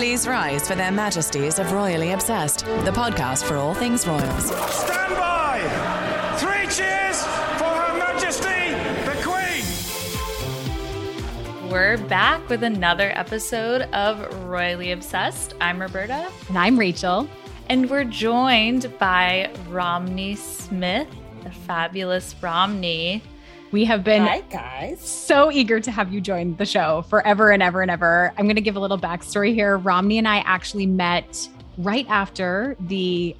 Please rise for their majesties of Royally Obsessed, the podcast for all things royals. Stand by! Three cheers for Her Majesty the Queen! We're back with another episode of Royally Obsessed. I'm Roberta. And I'm Rachel. And we're joined by Romney Smith, the fabulous Romney. We have been Hi, guys. so eager to have you join the show forever and ever and ever. I'm going to give a little backstory here. Romney and I actually met right after the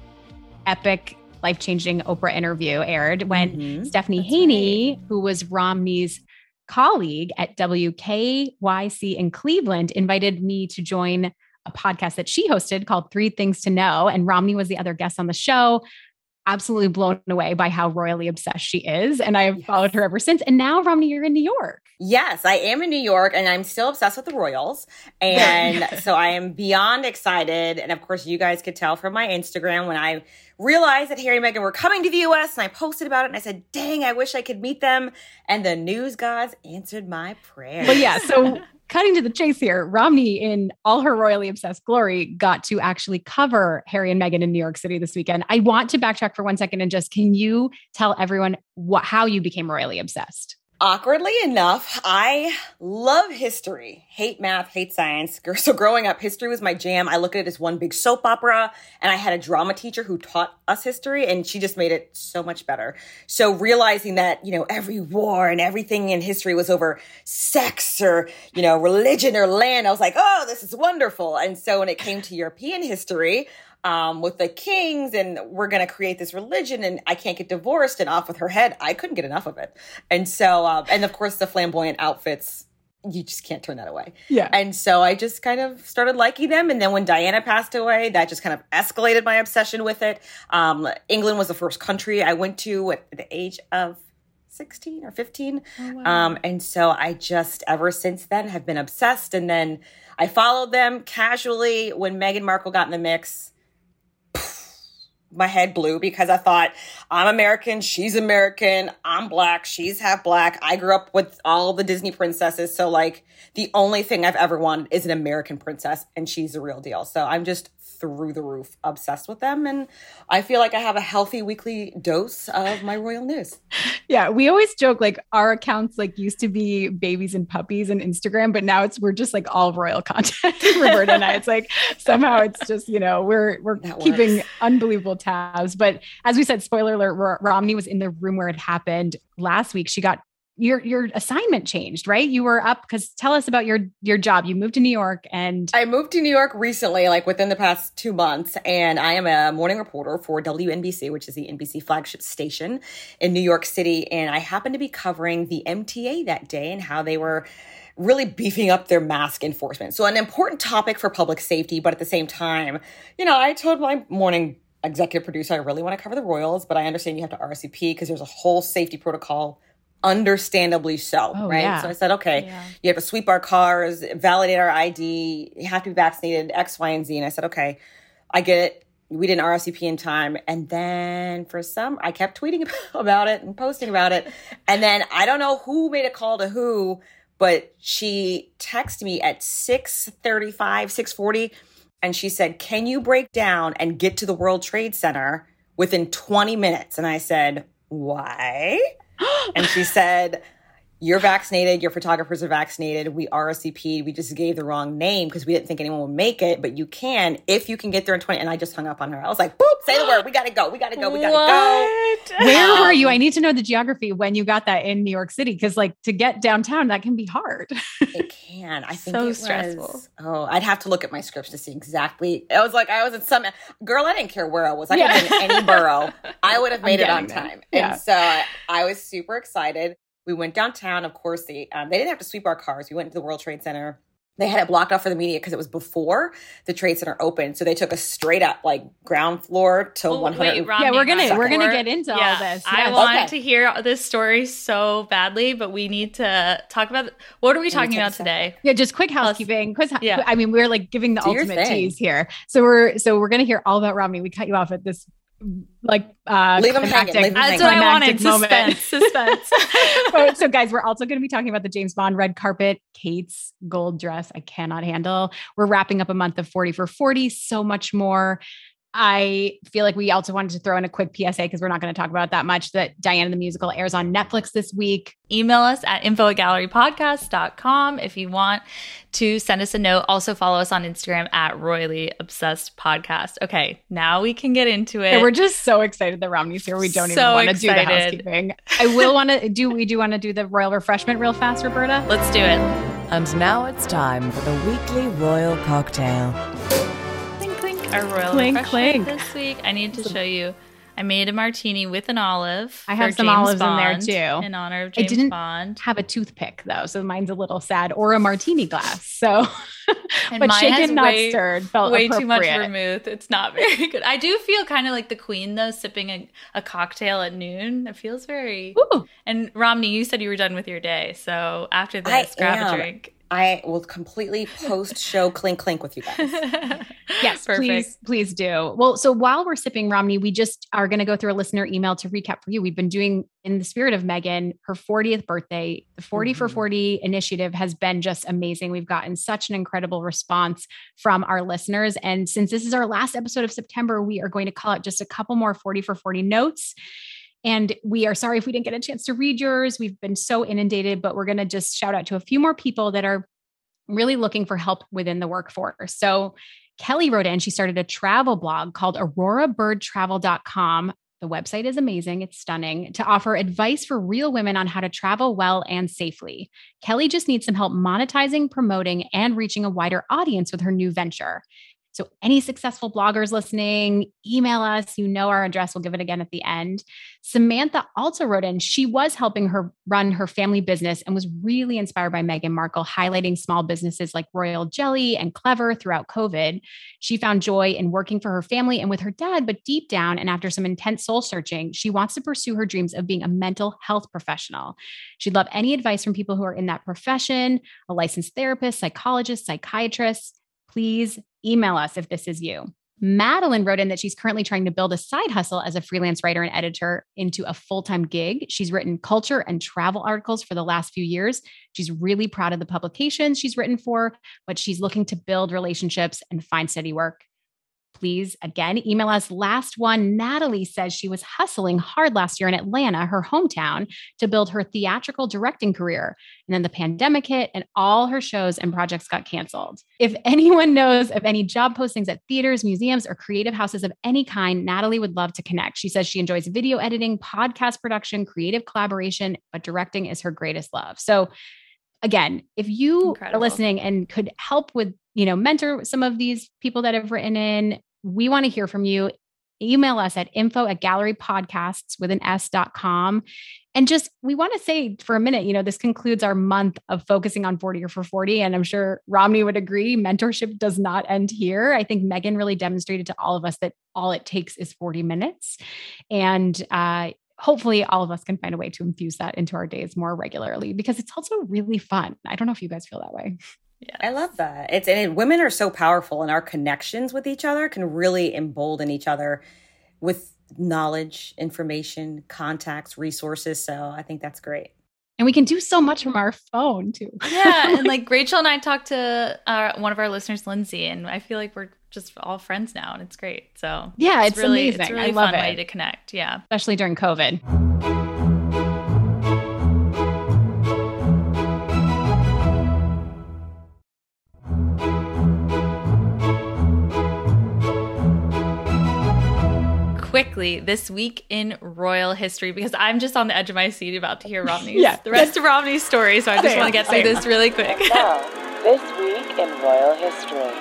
epic life changing Oprah interview aired when Mhm. Stephanie That's Haney, who was Romney's colleague at WKYC in Cleveland, invited me to join a podcast that she hosted called Three Things to Know. And Romney was the other guest on the show. Absolutely blown away by how royally obsessed she is. And I have Yes. followed her ever since. And now, Romney, you're in New York. Yes, I am in New York and I'm still obsessed with the Royals. And so I am beyond excited. And of course, you guys could tell from my Instagram when I realized that Harry and Meghan were coming to the US and I posted about it and I said, dang, I wish I could meet them. And the news gods answered my prayer. But yeah, so cutting to the chase here, Romney, in all her royally obsessed glory, got to actually cover Harry and Meghan in New York City this weekend. I want to backtrack for one second and just can you tell everyone what how you became royally obsessed? Awkwardly enough, I love history, hate math, hate science. So growing up, history was my jam. I look at it as one big soap opera, and I had a drama teacher who taught us history, and she just made it so much better. So realizing that, you know, every war and everything in history was over sex or, you know, religion or land, I was like, oh, this is wonderful. And so when it came to European history, um, with the kings and we're going to create this religion and I can't get divorced and off with her head. I couldn't get enough of it. And so, um, and of course the flamboyant outfits, you just can't turn that away. Yeah. And so I just kind of started liking them. And then when Diana passed away, that just kind of escalated my obsession with it. Um, England was the first country I went to at the age of 16 or 15. Um, and so I just, ever since then, have been obsessed. And then I followed them casually when Meghan Markle got in the mix my head blew because I thought I'm American, she's American, I'm black, she's half black. I grew up with all the Disney princesses, so like the only thing I've ever wanted is an American princess and she's the real deal. So I'm just through the roof obsessed with them and I feel like I have a healthy weekly dose of my royal news. Yeah, we always joke like our accounts like used to be babies and puppies and Instagram, but now it's we're just like all royal content. Roberta and I, it's like somehow it's just you know we're we're That keeping works. unbelievable tabs. But as we said, spoiler alert: Ro- Romney was in the room where it happened last week. She got your your assignment changed, right? You were up because tell us about your your job. You moved to New York and I moved to New York recently, like within the past two months, and I am a morning reporter for WNBC, which is the NBC flagship station in New York City. And I happened to be covering the MTA that day and how they were really beefing up their mask enforcement. So, an important topic for public safety, but at the same time, you know, I told my morning executive producer I really want to cover the Royals, but I understand you have to RSVP because there's a whole safety protocol. Understandably so, Oh, right? yeah. So I said, okay, Yeah. you have to sweep our cars, validate our ID, you have to be vaccinated, X, Y, and Z. And I said, okay, I get it. We didn't RSVP in time. And then for some, I kept tweeting about it and posting about it. And then I don't know who made a call to who, but she texted me at 635, 640. And she said, can you break down and get to the World Trade Center within 20 minutes? And I said, why? And she said, You're vaccinated, your photographers are vaccinated. We RSVP'd. We just gave the wrong name because we didn't think anyone would make it, but you can if you can get there in 20. And I just hung up on her. I was like, boop, say the word. We gotta go. We gotta go. We gotta go. where were Um, you? I need to know the geography when you got that in New York City because like to get downtown that can be hard. It can. I think So it was- stressful. oh, I'd have to look at my scripts to see exactly. I was like, I was in some girl. I didn't care where I was. I Yeah. could have been in any borough. I would have made it on getting there. time. Yeah. And so I, I was super excited. We went downtown. Of course, they um, they didn't have to sweep our cars. We went to the World Trade Center. they had it blocked off for the media because it was before the trade center opened. So they took a straight up like ground floor to Oh, 100. wait, Romney, Yeah, we're gonna- we're gonna get into all yeah, this. I Yes. want Okay. to hear this story so badly, but we need to talk about what are we talking about second. today? Yeah, just quick housekeeping. Quick, Yeah. I mean, we're like giving the Do ultimate tease here. So we're so we're gonna hear all about Romney. We cut you off at this like uh Leave 'em hanging, climactic- leave 'em That's hanging. what I wanted. climactic moment. Suspense. Suspense. so, so, guys, we're also going to be talking about the James Bond red carpet, Kate's gold dress. I cannot handle. We're wrapping up a month of 40 for 40, so much more. I feel like we also wanted to throw in a quick PSA because we're not going to talk about it that much that Diana the Musical airs on Netflix this week. Email us at info at gallerypodcast.com if you want to send us a note. Also follow us on Instagram at Royally Obsessed Podcast. Okay, now we can get into it. And we're just so excited that Romney's here. We don't even want to do the housekeeping. I will want to do, we do want to do the royal refreshment real fast, Roberta. Let's do it. And now it's time for the weekly royal cocktail. Clink, clink. Our royal Clink, refreshment clink. this week. I need to show you. I made a martini with an olive. I have some James olives in there, too. in honor of James I James didn't Bond. Have a toothpick though, so mine's a little sad, or a martini glass. So, but mine has shaken, not way- stirred, felt way too much vermouth. It's not very good. I do feel kind of like the queen though, sipping a, a cocktail at noon. It feels very. Ooh, And Romney, you said you were done with your day, so after I this, grab am. a drink. I will completely post show clink clink with you guys. yes, perfect. please, please do. Well, so while we're sipping Romney, we just are going to go through a listener email to recap for you. We've been doing in the spirit of Meghan, her 40th birthday, the 40 for Mhm. 40 initiative has been just amazing. We've gotten such an incredible response from our listeners. And since this is our last episode of September, we are going to call out just a couple more 40 for 40 notes. And we are sorry if we didn't get a chance to read yours. We've been so inundated, but we're going to just shout out to a few more people that are really looking for help within the workforce. So Kelly wrote in, she started a travel blog called aurorabirdtravel.com. The website is amazing. It's stunning to offer advice for real women on how to travel well and safely. Kelly just needs some help monetizing, promoting, and reaching a wider audience with her new venture. So, any successful bloggers listening, email us. You know our address. We'll give it again at the end. Samantha also wrote in, she was helping her run her family business and was really inspired by Meghan Markle, highlighting small businesses like Royal Jelly and Clevr throughout COVID. She found joy in working for her family and with her dad, but deep down and after some intense soul searching, she wants to pursue her dreams of being a mental health professional. She'd love any advice from people who are in that profession, a licensed therapist, psychologist, psychiatrist. Please email us if this is you. Madeline wrote in that she's currently trying to build a side hustle as a freelance writer and editor into a full time gig. She's written culture and travel articles for the last few years. She's really proud of the publications she's written for, but she's looking to build relationships and find steady work. Please, again, email us. Last one, Natalie says she was hustling hard last year in Atlanta, her hometown, to build her theatrical directing career. And then the pandemic hit and all her shows and projects got canceled. If anyone knows of any job postings at theaters, museums, or creative houses of any kind, Natalie would love to connect. She says she enjoys video editing, podcast production, creative collaboration, but directing is her greatest love. So, again, if you Incredible. are listening and could help with, you know, mentor some of these people that have written in, we want to hear from you. Email us at info at gallerypodcasts with an S.com. And just, we want to say for a minute, you know, this concludes our month of focusing on 40 or for 40. And I'm sure Romney would agree, mentorship does not end here. I think Meghan really demonstrated to all of us that all it takes is 40 minutes. And, uh, hopefully all of us can find a way to infuse that into our days more regularly because it's also really fun. I don't know if you guys feel that way. I love that. It's and it, women are so powerful, and our connections with each other can really embolden each other with knowledge, information, contacts, resources. So I think that's great. And we can do so much from our phone too. yeah, and like Rachel and I talked to uh, one of our listeners, Lindsay, and I feel like we're just all friends now, and it's great. So Yeah, it's really, amazing. It's a really I love fun way to connect. Yeah. especially during COVID. Quickly, this week in royal history, because I'm just on the edge of my seat about to hear Romney's, Yeah. the rest of Romney's story. So I just want to get through this really quick. Now, this week in royal history.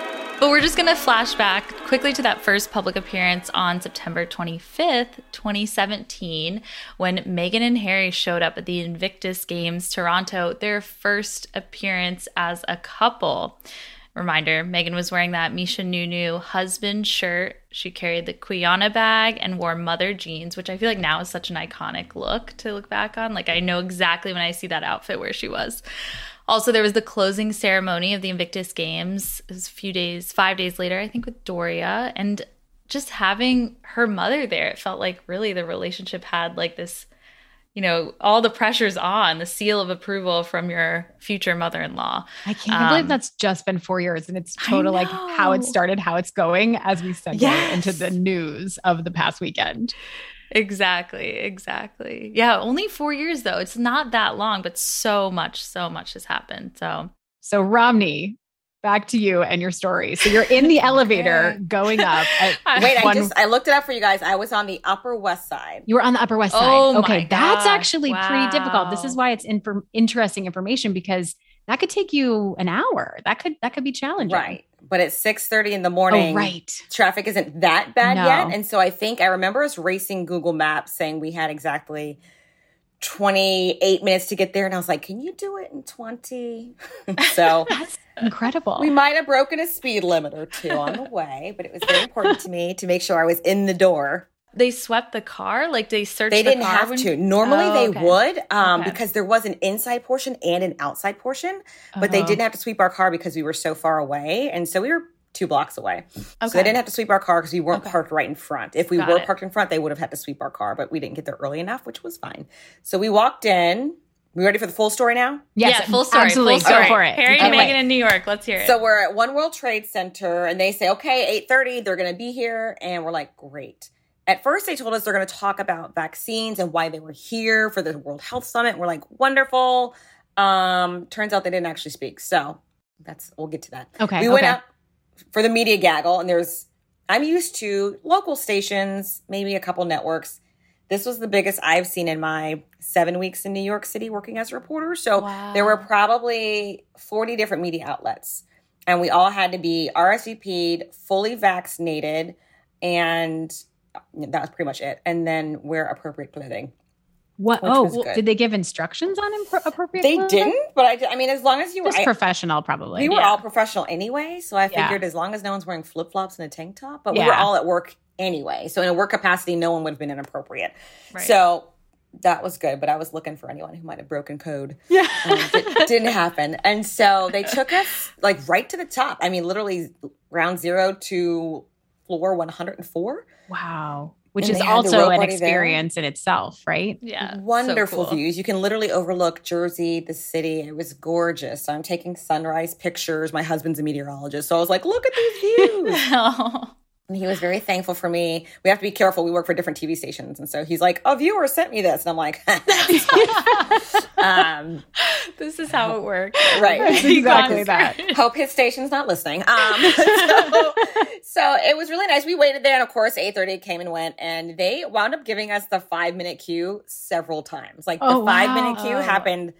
But we're just going to flash back quickly to that first public appearance on September 25th, 2017, when Meghan and Harry showed up at the Invictus Games Toronto, their first appearance as a couple. Reminder Meghan was wearing that Misha Nonoo husband shirt. She carried the Quiana bag and wore mother jeans, which I feel like now is such an iconic look to look back on. Like, I know exactly when I see that outfit where she was. Also, there was the closing ceremony of the Invictus Games. It was a few days, five days later, I think, with Doria. And just having her mother there, it felt like really the relationship had like this, you know, all the pressure's on, the seal of approval from your future mother in law. I can't believe um, that's just been four years and it's total like how it started, how it's going as we segue Yes. into the news of the past weekend. Exactly, exactly. Yeah, only four years though. It's not that long, but so much, so much has happened. So So, Romney, back to you and your story. So, you're in the elevator going up. At Wait, I just I looked it up for you guys. I was on the Upper West Side. You were on the Upper West Side. Oh okay, that's actually pretty difficult. This is why it's infor- interesting information because that could take you an hour. That could that could be challenging. Right. But six thirty in the oh, morning. Oh, right. Traffic isn't that bad No. yet. And so I think I remember us racing Google Maps saying we had exactly 28 minutes to get there. And I was like, can you do it in 20? so That's incredible. we might have broken a speed limit or two on the way, but it was very important to me to make sure I was in the door. they swept the car, like they searched. They didn't car have when- to. Normally Oh, they okay. would, um, Okay. because there was an inside portion and an outside portion, but they Uh-huh. didn't have to sweep our car because we were so far away, and so we were two blocks away. So they didn't have to sweep our car because we weren't Okay. parked right in front. If we Got were it. parked in front, they would have had to sweep our car, but we didn't get there early enough, which was fine. So we walked in. We ready for the full story now? Yes, yeah, full story. Absolutely. Full story. Go for it. Harry and Okay. Meghan in New York. Let's hear it. So we're at One World Trade Center, and they say, "Okay, eight thirty, they're going to be here," and we're like, "Great." At first, they told us they're going to talk about vaccines and why they were here for the World Health Summit. We're like, "Wonderful." Um, turns out they didn't actually speak, so that's we'll get to that. Okay, we went okay. up for the media gaggle, and there's I'm used to local stations, maybe a couple networks. This was the biggest I've seen in my seven weeks in New York City working as a reporter. So there were probably 40 different media outlets, and we all had to be RSVP'd, fully vaccinated, and that was pretty much it. And then wear appropriate clothing. What? Oh, well, did they give instructions on impro- appropriate? They clothing? didn't, but I, I mean, as long as you were, I- professional, probably. we were yeah. all professional anyway. So I Yeah. figured as long as no one's wearing flip flops and a tank top, but we Yeah. were all at work anyway. So in a work capacity, no one would have been inappropriate. Right. So that was good. But I was looking for anyone who might have broken code. Yeah. Um, di- didn't happen. And so they took us like right to the top. I mean, literally round zero to floor 104. Wow. Which And is they had the also an already there. experience in itself, right? yeah, so Wonderful cool. views. You can literally overlook Jersey, the city. It was gorgeous. I'm taking sunrise pictures. My husband's a meteorologist. So I was like, look at these views. Oh. And he was very thankful for me. We have to be careful. We work for different TV stations. And so he's like, a viewer sent me this. And I'm like, um, this is how it works. right. That's exactly that. Hope his station's not listening. Um, so, so it was really nice. We waited there, and of course, eight thirty came and went, and they wound up giving us the five minute queue several times. Like Oh, the five minute wow. queue happened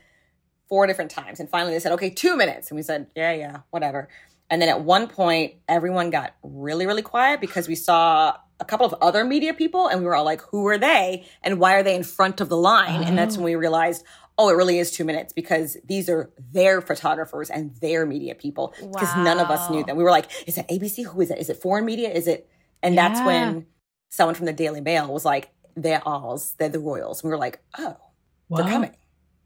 four different times, and finally they said, "Okay, two minutes," and we said, "Yeah, yeah, whatever." And then at one point, everyone got really, really quiet because we saw a couple of other media people, and we were all like, "Who are they? And why are they in front of the line?" And that's when we realized. Oh, it really is two minutes because these are their photographers and their media people. Because none of us knew Wow. them. We were like, is it ABC? Who is it? Is it foreign media? Is it? And that's when someone from the Daily Mail was like, they're alls, they're the Royals. And we were like, oh, they're coming.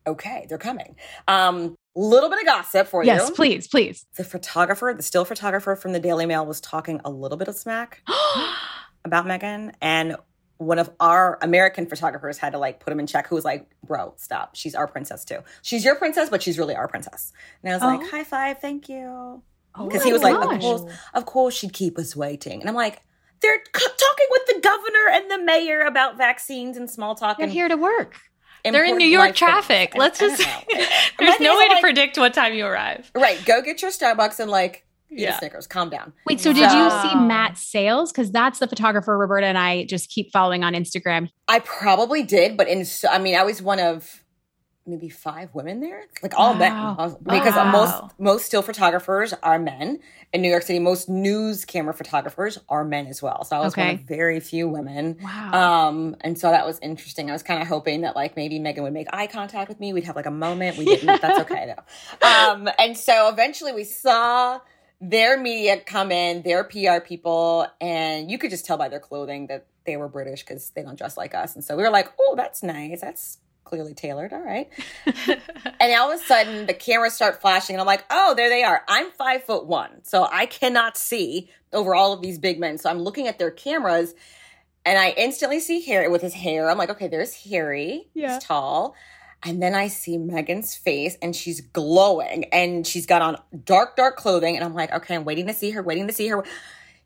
Okay, they're coming. Um, little bit of gossip for Yes, you. Yes, please, please. The photographer, the still photographer from the Daily Mail was talking a little bit of smack about Meghan. And one of our American photographers had to like put him in check, who was like, bro, stop. She's our princess too. She's your princess, but she's really our princess. And I was Oh. like, high five, thank you. Oh Because my he was like, of course, of course she'd keep us waiting. And I'm like, they're c- talking with the governor and the mayor about vaccines and small talk. They're and here to work. They're in New York life things. traffic. Let's just. There's no way to like- predict what time you arrive. Right. Go get your Starbucks and like eat Yeah. a Snickers. Calm down. Wait, so did you see Matt Sales? Because that's the photographer Roberta and I just keep following on Instagram. I probably did, but in so, I mean, I was one of maybe five women there, like all Wow. men, because Wow. most most still photographers are men in New York City. Most news camera photographers are men as well. So I was one of very few women. Wow. Um, and so that was interesting. I was kind of hoping that like maybe Meghan would make eye contact with me. We'd have like a moment. We didn't. That's okay though. Um, and so eventually we saw their media come in, their PR people, and you could just tell by their clothing that they were British because they don't dress like us. And so we were like, oh, that's nice. That's clearly tailored. All right. and all of a sudden the cameras start flashing and I'm like, oh, there they are. I'm five foot one. So I cannot see over all of these big men. So I'm looking at their cameras and I instantly see Harry with his hair. I'm like, okay, there's Harry. Yeah. He's tall. And then I see Meghan's face and she's glowing and she's got on dark, dark clothing. And I'm like, okay, I'm waiting to see her, waiting to see her.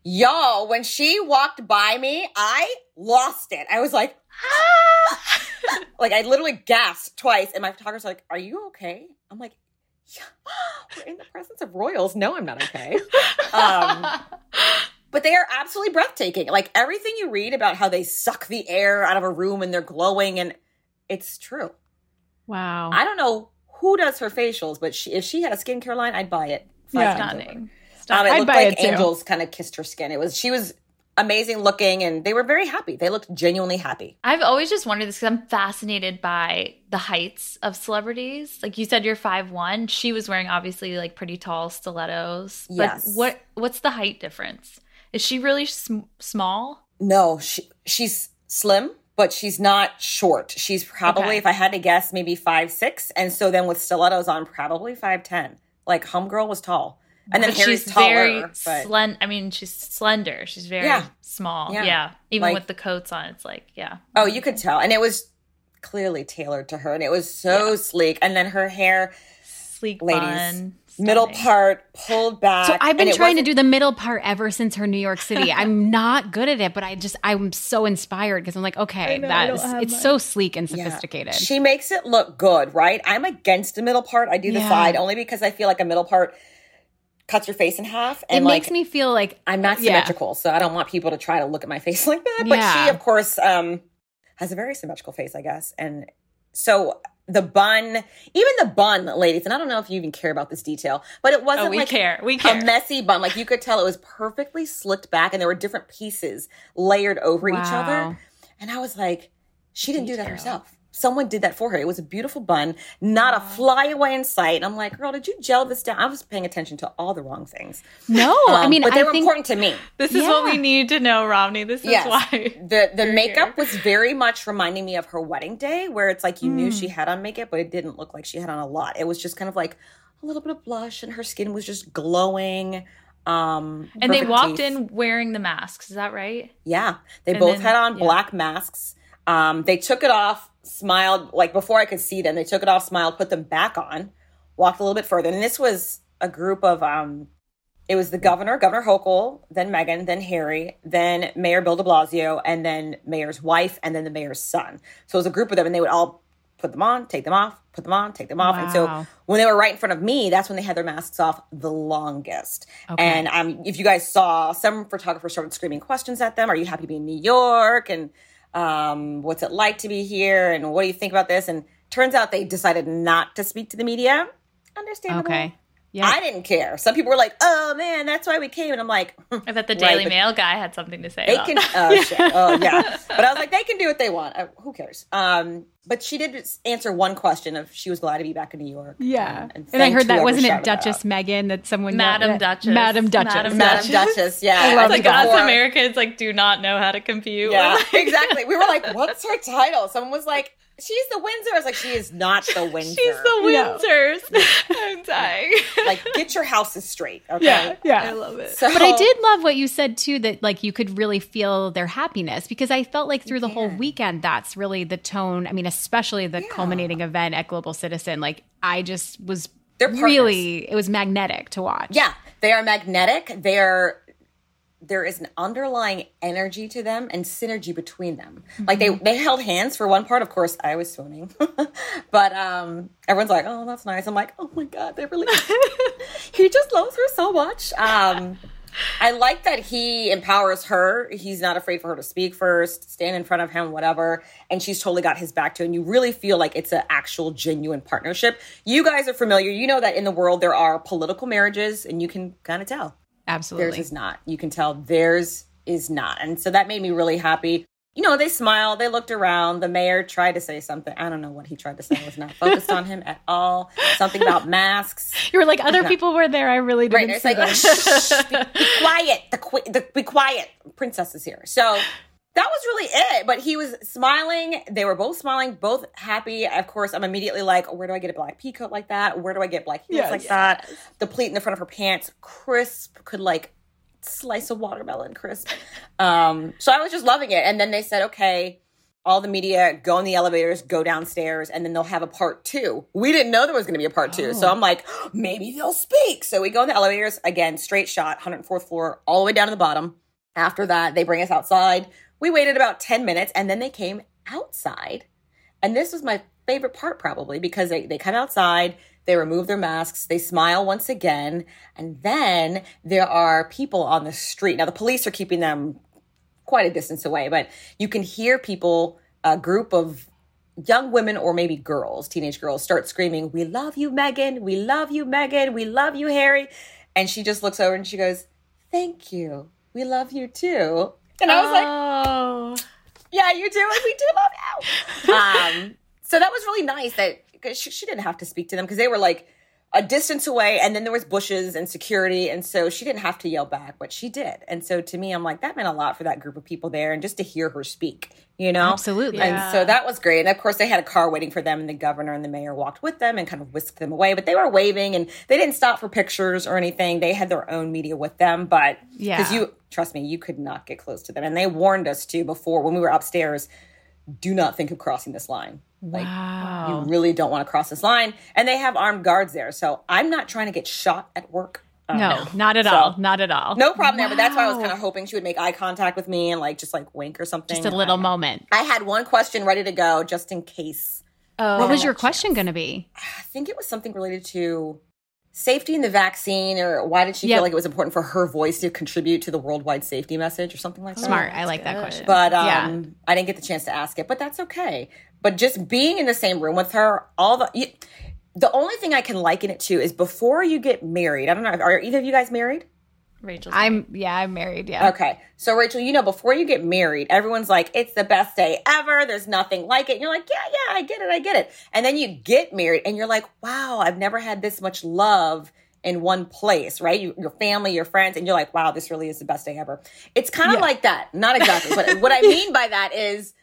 Y'all, when she walked by me, I lost it. I was like, ah! like I literally gasped twice. And my photographer's like, are you okay? I'm like, yeah, we're in the presence of royals. No, I'm not okay. Um, but they are absolutely breathtaking. Like everything you read about how they suck the air out of a room and they're glowing, and it's true. wow. I don't know who does her facials, but she, if she had a skincare line, I'd buy it. Five Yeah. Stunning. Um, it I'd looked like it angels kind of kissed her skin. It was she was amazing looking, and they were very happy. They looked genuinely happy. I've always just wondered this because I'm fascinated by the heights of celebrities. Like you said, you're five one. She was wearing obviously like pretty tall stilettos. But Yes. what what's the height difference? Is she really sm- small? No, she she's slim, but she's not short. She's probably, Okay. if I had to guess, maybe five six, and so then with stilettos on, probably five ten. Like Homegirl was tall, and then But Harry's she's taller. very but slender. I mean, she's slender. She's very Yeah. small. Yeah. Yeah. Even Like- with the coats on, it's like yeah. oh, you could tell, and it was clearly tailored to her, and it was so sleek. And then her hair, Sleek ladies, bun, middle stunning. part pulled back. So I've been trying to do the middle part ever since her New York City. I'm not good at it, but I just I'm so inspired because I'm like, okay, that's it's so sleek and Yeah. sophisticated. She makes it look good, right? I'm against the middle part. I do the Yeah. side only because I feel like a middle part cuts your face in half, it and like makes me feel like I'm not Yeah. symmetrical, so I don't want people to try to look at my face like that. But Yeah. she, of course, um, has a very symmetrical face, I guess. And so the bun, even the bun, ladies, and I don't know if you even care about this detail, but it wasn't Oh, we like care. We care. a messy bun. Like you could tell it was perfectly slicked back, and there were different pieces layered over each other. And I was like, she didn't do that herself. Someone did that for her. It was a beautiful bun, not a flyaway in sight. And I'm like, girl, did you gel this down? I was paying attention to all the wrong things. no. I Um, mean, but they I were think important to me. This is what we need to know, Romney. This is Yes. why. The the makeup here. was very much reminding me of her wedding day, where it's like you knew Mm. she had on makeup, but it didn't look like she had on a lot. It was just kind of like a little bit of blush, and her skin was just glowing. Um, And they walked teeth. in wearing the masks. Is that right? Yeah, they And both then- had on yeah. black masks. Um, they took it off, smiled like before I could see them. They took it off, smiled, put them back on, walked a little bit further, and this was a group of um, it was the governor, Governor Hochul, then Meghan, then Harry, then Mayor Bill De Blasio, and then Mayor's wife, and then the mayor's son. So it was a group of them, and they would all put them on, take them off, put them on, take them off. And so when they were right in front of me, that's when they had their masks off the longest. Okay. And um, if you guys saw, some photographers started screaming questions at them. Are you happy to be in New York? And um, what's it like to be here? And what do you think about this? And turns out they decided not to speak to the media. Understandable. okay. Yeah. I didn't care. Some people were like, "Oh man, that's why we came," and I'm like, I bet the Daily but- Mail guy had something to say. "They about can." that. Oh shit! Oh yeah. But I was like, "They can do what they want. Uh, who cares?" Um, but she did answer one question of she was glad to be back in New York. yeah. um, and I heard that wasn't it Duchess out. Meghan that someone Madam that- Duchess. Madam Duchess. Madam Madam Duchess. Yeah, I love It's like us Americans like do not know how to compute. Yeah, like- exactly. We were like, "What's her title?" Someone was like, "She's the Windsor." I was like, "She is not the Windsor." She's the No. Windsors. I'm dying. like, get your houses straight. Okay. Yeah. Yeah. I love it. So, But I did love what you said too that like you could really feel their happiness because I felt like through the whole weekend that's really the tone. I mean, especially the culminating event at Global Citizen. Like I just was They're really it was magnetic to watch. Yeah, they are magnetic. They are. There is an underlying energy to them and synergy between them. Like Mm-hmm. they they held hands for one part. Of course, I was swooning, but um, everyone's like, "Oh, that's nice." I'm like, "Oh my god, they really." he just loves her so much. Um, I like that he empowers her. He's not afraid for her to speak first, stand in front of him, whatever. And she's totally got his back too. And you really feel like it's an actual genuine partnership. You guys are familiar. You know that in the world there are political marriages, and you can kind of tell. Absolutely. Theirs is not. You can tell theirs is not. And so that made me really happy. You know, they smiled, they looked around. The mayor tried to say something. I don't know what he tried to say. I was not focused on him at all. Something about masks. You were like, other people were there. I really didn't Right. It's like, shh, be, be quiet. The, the be quiet. Princess is here. So that was really it. But he was smiling. They were both smiling, both happy. Of course, I'm immediately like, oh, where do I get a black pea coat like that? Where do I get black heels Yes. like that? The pleat in the front of her pants, crisp, could like slice a watermelon crisp. Um, so I was just loving it. And then they said, okay, all the media go in the elevators, go downstairs, and then they'll have a part two. We didn't know there was going to be a part two. So I'm like, maybe they'll speak. So we go in the elevators, again, straight shot, 104th floor, all the way down to the bottom. After that, they bring us outside. We waited about 10 minutes and then they came outside. And this was my favorite part probably because they, they come outside, they remove their masks, they smile once again, and then there are people on the street. Now the police are keeping them quite a distance away, but you can hear people, a group of young women or maybe girls, teenage girls, start screaming, We love you, Meghan. We love you, Meghan. We love you, Harry. And she just looks over and she goes, Thank you. We love you too. And I was like, oh. yeah, you do, and we do love you. um, so that was really nice that because she, she didn't have to speak to them because they were like a distance away, and then there was bushes and security, and so she didn't have to yell back, but she did. And so to me, I'm like that meant a lot for that group of people there, and just to hear her speak, you know, Absolutely. And so that was great. And of course, they had a car waiting for them, and the governor and the mayor walked with them and kind of whisked them away. But they were waving, and they didn't stop for pictures or anything. They had their own media with them, but Yeah. because you trust me, you could not get close to them, and they warned us too before when we were upstairs. Do not think of crossing this line. Like wow. you really don't want to cross this line, and they have armed guards there. So I'm not trying to get shot at work. Um, No, not at So- all. Not at all. no problem there. But that's why I was kind of hoping she would make eye contact with me and like just like wink or something. Just a little moment. I had one question ready to go just in case. Oh. What was your question going to be? I think it was something related to safety in the vaccine, or why did she Yep. feel like it was important for her voice to contribute to the worldwide safety message, or something like that. Smart. I like that question. But um, Yeah. I didn't get the chance to ask it, but that's okay. But just being in the same room with her, all the you, the only thing I can liken it to is before you get married. I don't know. Are either of you guys married? Rachel? I'm, yeah, I'm married. Yeah. Okay. So Rachel, you know, before you get married, everyone's like, it's the best day ever. There's nothing like it. And you're like, yeah, yeah, I get it. I get it. And then you get married and you're like, wow, I've never had this much love in one place, right? You, your family, your friends, and you're like, wow, this really is the best day ever. It's kind of Yeah. like that. Not exactly. but what I mean by that is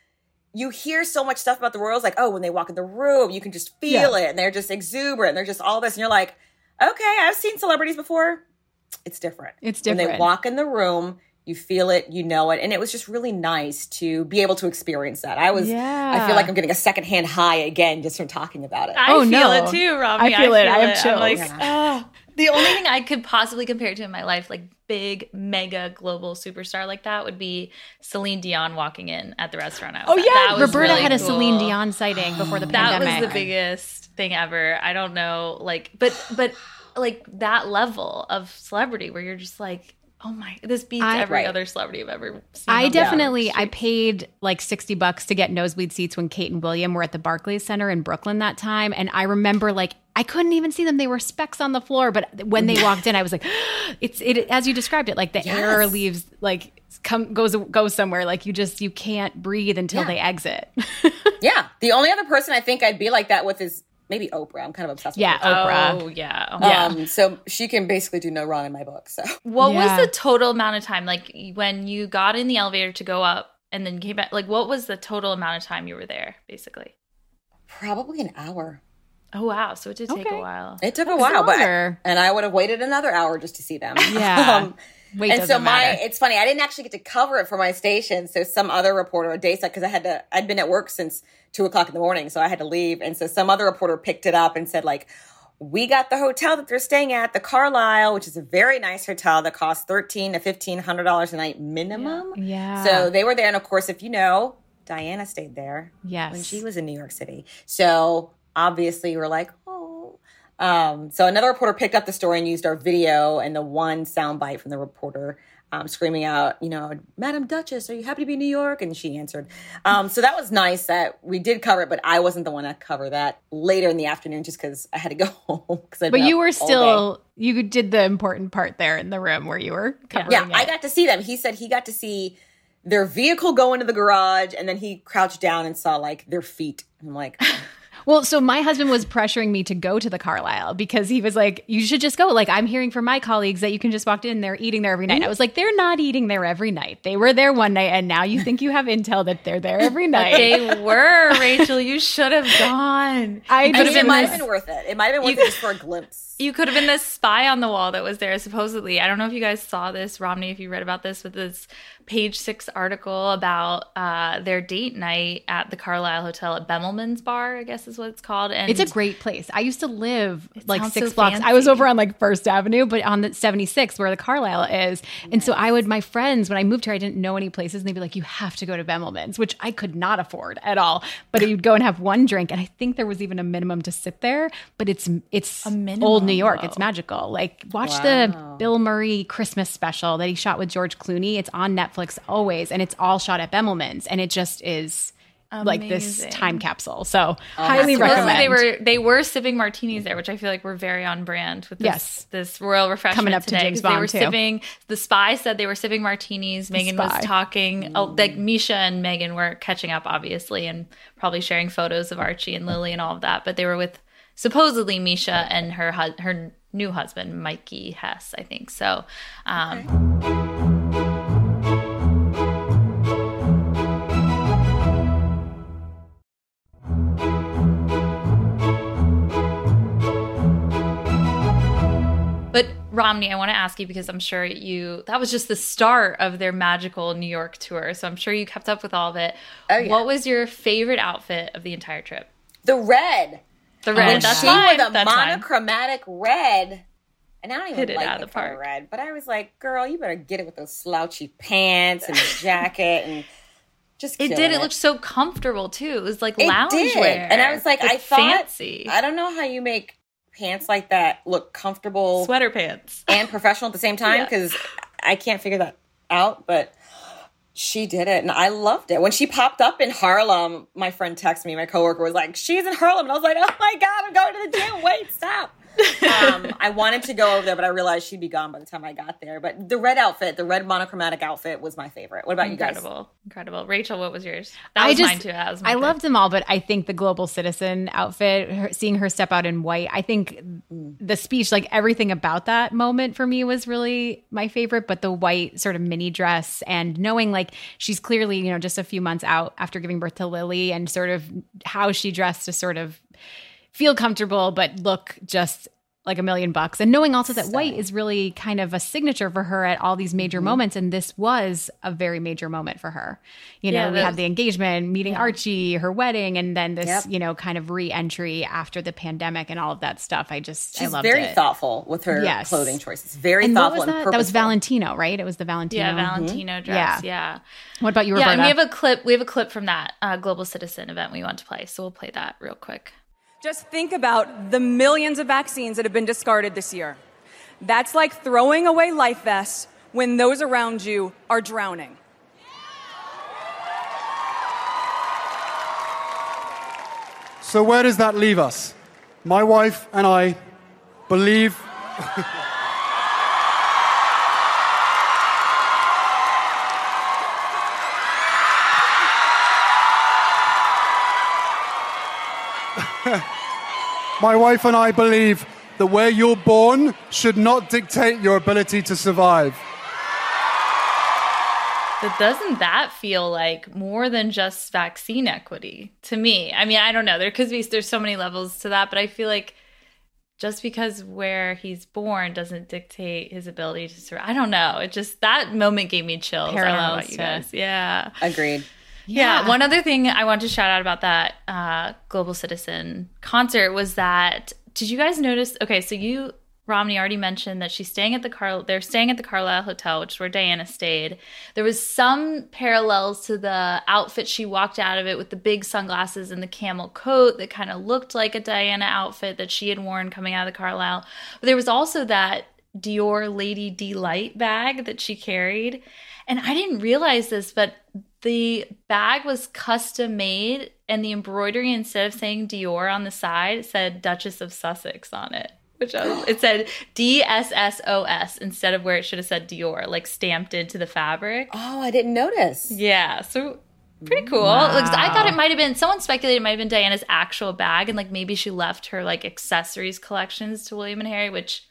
you hear so much stuff about the royals, like, oh, when they walk in the room, you can just feel it. And they're just exuberant. And They're just all this. And you're like, okay, I've seen celebrities before. It's different. It's different. When they walk in the room, you feel it, you know it. And it was just really nice to be able to experience that. I was, yeah. I feel like I'm getting a secondhand high again just from talking about it. I Oh, feel no. it too, Robbie. I feel it. I have I'm chills. like, Yeah. oh. The only thing I could possibly compare to in my life, like big, mega global superstar like that, would be Celine Dion walking in at the restaurant. I was Oh at. yeah, That was Roberta really had a cool. Celine Dion sighting before the pandemic. That was the biggest thing ever. I don't know, like, but but like that level of celebrity where you're just like, oh my, this beats I- every Right. other celebrity I've ever seen. I definitely. I paid like 60 bucks to get nosebleed seats when Kate and William were at the Barclays Center in Brooklyn that time and I remember like I couldn't even see them they were specks on the floor but when they walked in I was like it's it as you described it like the air leaves like come goes goes somewhere like you just you can't breathe until Yeah. they exit. Yeah. The only other person I think I'd be like that with is maybe Oprah. I'm kind of obsessed with yeah, Oprah. Oprah. Oh yeah. Oh, Yeah. Um, so she can basically do no wrong in my book. So What Yeah. was the total amount of time? Like when you got in the elevator to go up and then came back, like what was the total amount of time you were there, basically? probably an hour. Oh wow. So it did take Okay. a while. It took a while, but and I would have waited another hour just to see them. Yeah. um, And so my matter. it's funny i didn't actually get to cover it for my station so some other reporter a day because i had to i'd been at work since two o'clock in the morning so i had to leave and so some other reporter picked it up and said like we got the hotel that they're staying at the carlyle which is a very nice hotel that costs 13 to 1500 dollars a night minimum Yeah. so they were there and of course if you know diana stayed there yes. when she was in new york city so obviously we're like oh Um, so another reporter picked up the story and used our video and the one soundbite from the reporter um, screaming out, you know, Madam Duchess, are you happy to be in New York? And she answered. Um, so that was nice that we did cover it, but I wasn't the one to cover that later in the afternoon just because I had to go home. But you were still, you did the important part there in the room where you were covering Yeah, it. I got to see them. He said he got to see their vehicle go into the garage and then he crouched down and saw like their feet. I'm like, Well, so my husband was pressuring me to go to the Carlyle because he was like, "You should just go." Like I'm hearing from my colleagues that you can just walk in, they're eating there every night. I mm-hmm. was like, "They're not eating there every night. They were there one night, and now you think you have intel that they're there every night." They were, Rachel. You should have gone. I You could mean, have it been might this- have been worth it. It might have been worth it just for a glimpse. You could have been the spy on the wall that was there, supposedly. I don't know if you guys saw this, Romney, if you read about this, with this page six article about uh, their date night at the Carlyle Hotel at Bemelman's Bar, I guess is what it's called. And It's a great place. I used to live like six so blocks. I was over on like First Avenue, but on the 76 where the Carlyle is. And so I would, my friends, when I moved here, I didn't know any places. And they'd be like, you have to go to Bemelman's, which I could not afford at all. But you'd go and have one drink. And I think there was even a minimum to sit there, but it's, it's minimum, old New York. though. It's magical. Like watch the Bill Murray Christmas special that he shot with George Clooney. It's on Netflix always. And it's all shot at Bemelman's. And it just is like this time capsule. So highly Supposedly recommend. They were they were sipping martinis there, which I feel like we're very on brand with this Yes. this royal refreshment Coming up to today. James 'cause they Bond, were too. sipping. The spy said they were sipping martinis. Meghan was talking. Oh, like Misha and Meghan were catching up, obviously, and probably sharing photos of Archie and Lily and all of that. But they were with supposedly Misha and her her new husband Mikey Hess, I think. So. Um, But Romney, I want to ask you because I'm sure you that was just the start of their magical New York tour. So I'm sure you kept up with all of it. Oh, yeah. What was your favorite outfit of the entire trip? The red. The red. When that's she fine. wore the that's fine. monochromatic red. And I don't even Hit it like out the of the color park. red, but I was like, girl, you better get it with those slouchy pants and the jacket and just It did. It looked so comfortable too. It was like It loungewear. And I was like, I thought fancy I don't know how you make pants like that look comfortable sweater pants. and professional at the same time Yeah. because I can't figure that out. But she did it, and I loved it. When she popped up in Harlem, my friend texted me. My coworker was like, "She's in Harlem," and I was like, "Oh my god, I'm going to the gym! Wait, stop." Um, I wanted to go over there, but I realized she'd be gone by the time I got there. But the red outfit, the red monochromatic outfit, was my favorite. What about you guys? Incredible, incredible. Rachel, what was yours? That I was just, mine too. That was my I pick. loved them all, but I think the global citizen outfit, her, seeing her step out in white, I think the speech, like everything about that moment for me was really my favorite. But the white sort of mini dress and knowing like she's clearly, you know, just a few months out after giving birth to Lily and sort of how she dressed to sort of feel comfortable, but look just like a million bucks. And knowing also that white is really kind of a signature for her at all these major moments. And this was a very major moment for her. You know, Yeah, we the- had the engagement, meeting Archie, her wedding, and then this, Yep. you know, kind of re entry after the pandemic and all of that stuff. I just, I She's loved very it. thoughtful with her Yes. clothing choices. Very And what thoughtful was that? and That was. Valentino, right? It was the Valentino. Yeah, Valentino dress. Yeah. Yeah. What about you, Yeah, Roberta? and we have a clip. We have a clip from that uh, Global Citizen event we want to play, so we'll play that real quick. Just think about the millions of vaccines that have been discarded this year. That's like throwing away life vests when those around you are drowning. So, where does that leave us? My wife and I believe. My wife and I believe that where you're born should not dictate your ability to survive. But doesn't that feel like more than just vaccine equity to me? I mean, I don't know. There could be there's so many levels to that, but I feel like just because where he's born doesn't dictate his ability to survive. I don't know. It just that moment gave me chills. I don't know about you guys. Yeah. Agreed. Yeah. One other thing I want to shout out about that uh, Global Citizen concert was that did you guys notice? Okay, so you Romney already mentioned that she's staying at the Car they're staying at the Carlyle Hotel, which is where Diana stayed. There was some parallels to the outfit she walked out of it with the big sunglasses and the camel coat that kind of looked like a Diana outfit that she had worn coming out of the Carlyle. But there was also that Dior Lady D-Lite bag that she carried. And I didn't realize this, but the bag was custom made and the embroidery instead of saying Dior on the side said Duchess of Sussex on it which was, it said D S S O S instead of where it should have said Dior, like stamped into the fabric. Oh, I didn't notice. Yeah, so pretty cool. Wow. I thought it might have been someone speculated it might have been Diana's actual bag, and like maybe she left her like accessories collections to William and Harry, which.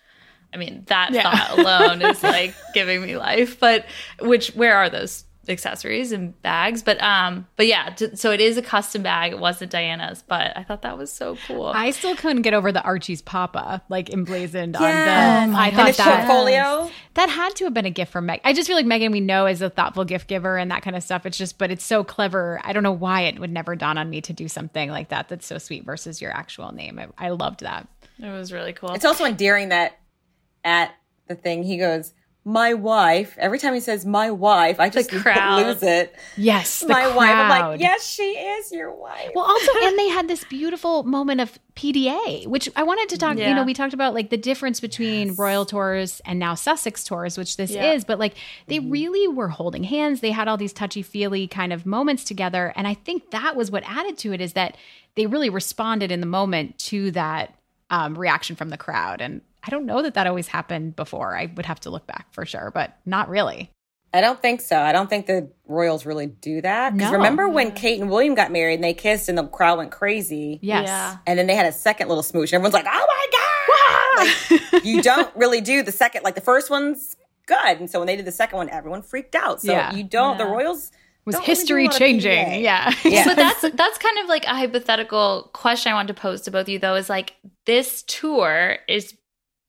I mean, that yeah. thought alone is like giving me life. But which, where are those accessories and bags but um but yeah t- so it is a custom bag. It wasn't diana's but i thought that was so cool. I still couldn't get over the archie's papa like emblazoned yes. on the oh i thought that portfolio? That had to have been a gift from meg. I just feel like Meghan we know is a thoughtful gift giver and that kind of stuff. It's just but it's so clever. I don't know why it would never dawn on me to do something like that that's so sweet versus your actual name. I, I loved that. It was really cool. It's also endearing that at the thing he goes my wife. Every time he says my wife, I just lose it. Yes, my crowd. wife. I'm like, yes, she is your wife. Well, also, and they had this beautiful moment of PDA, which I wanted to talk. Yeah. You know, we talked about like the difference between yes. Royal Tours and now Sussex Tours, which this yeah. is. But like, they mm-hmm. really were holding hands. They had all these touchy feely kind of moments together, and I think that was what added to it is that they really responded in the moment to that um, reaction from the crowd and I don't know that that always happened before. I would have to look back for sure, but not really. I don't think so. I don't think the Royals really do that. Because no. remember when Kate and William got married and they kissed and the crowd went crazy? Yes. Yeah. And then they had a second little smooch. Everyone's like, oh my God. like, you don't really do the second, like the first one's good. And so when they did the second one, everyone freaked out. So yeah. you don't, yeah. the Royals was history really changing. Yeah. yeah. so that's that's kind of like a hypothetical question I want to pose to both of you though is like this tour is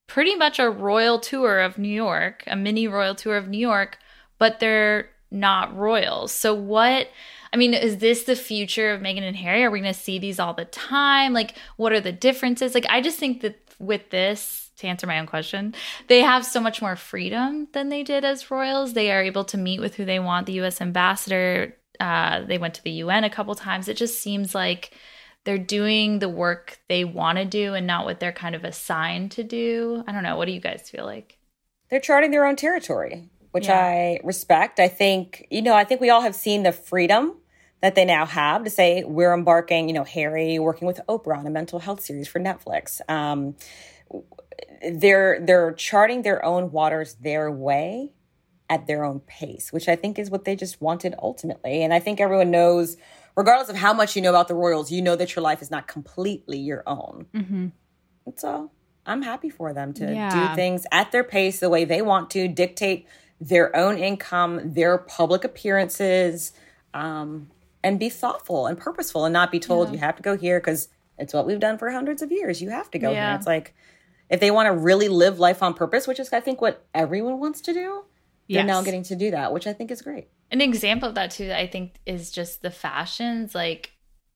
pretty much a royal tour of New York, a mini royal tour of New York, but they're not royals. So what I mean, is this the future of Meghan and Harry? Are we going to see these all the time? Like what are the differences? Like I just think that with this to answer my own question, they have so much more freedom than they did as royals. They are able to meet with who they want, the US ambassador. Uh, they went to the UN a couple times. It just seems like they're doing the work they want to do and not what they're kind of assigned to do. I don't know. What do you guys feel like? They're charting their own territory, which yeah. I respect. I think, you know, I think we all have seen the freedom that they now have to say we're embarking, you know, Harry working with Oprah on a mental health series for Netflix. Um, they're they're charting their own waters their way at their own pace, which I think is what they just wanted ultimately. And I think everyone knows regardless of how much you know about the Royals, you know that your life is not completely your own. Mm-hmm. So I'm happy for them to yeah. do things at their pace, the way they want to, dictate their own income, their public appearances, um, and be thoughtful and purposeful and not be told yeah. you have to go here because it's what we've done for hundreds of years. You have to go yeah. here. It's like if they want to really live life on purpose, which is I think what everyone wants to do, they're yes. now getting to do that, which I think is great. An example of that too, I think, is just the fashions. Like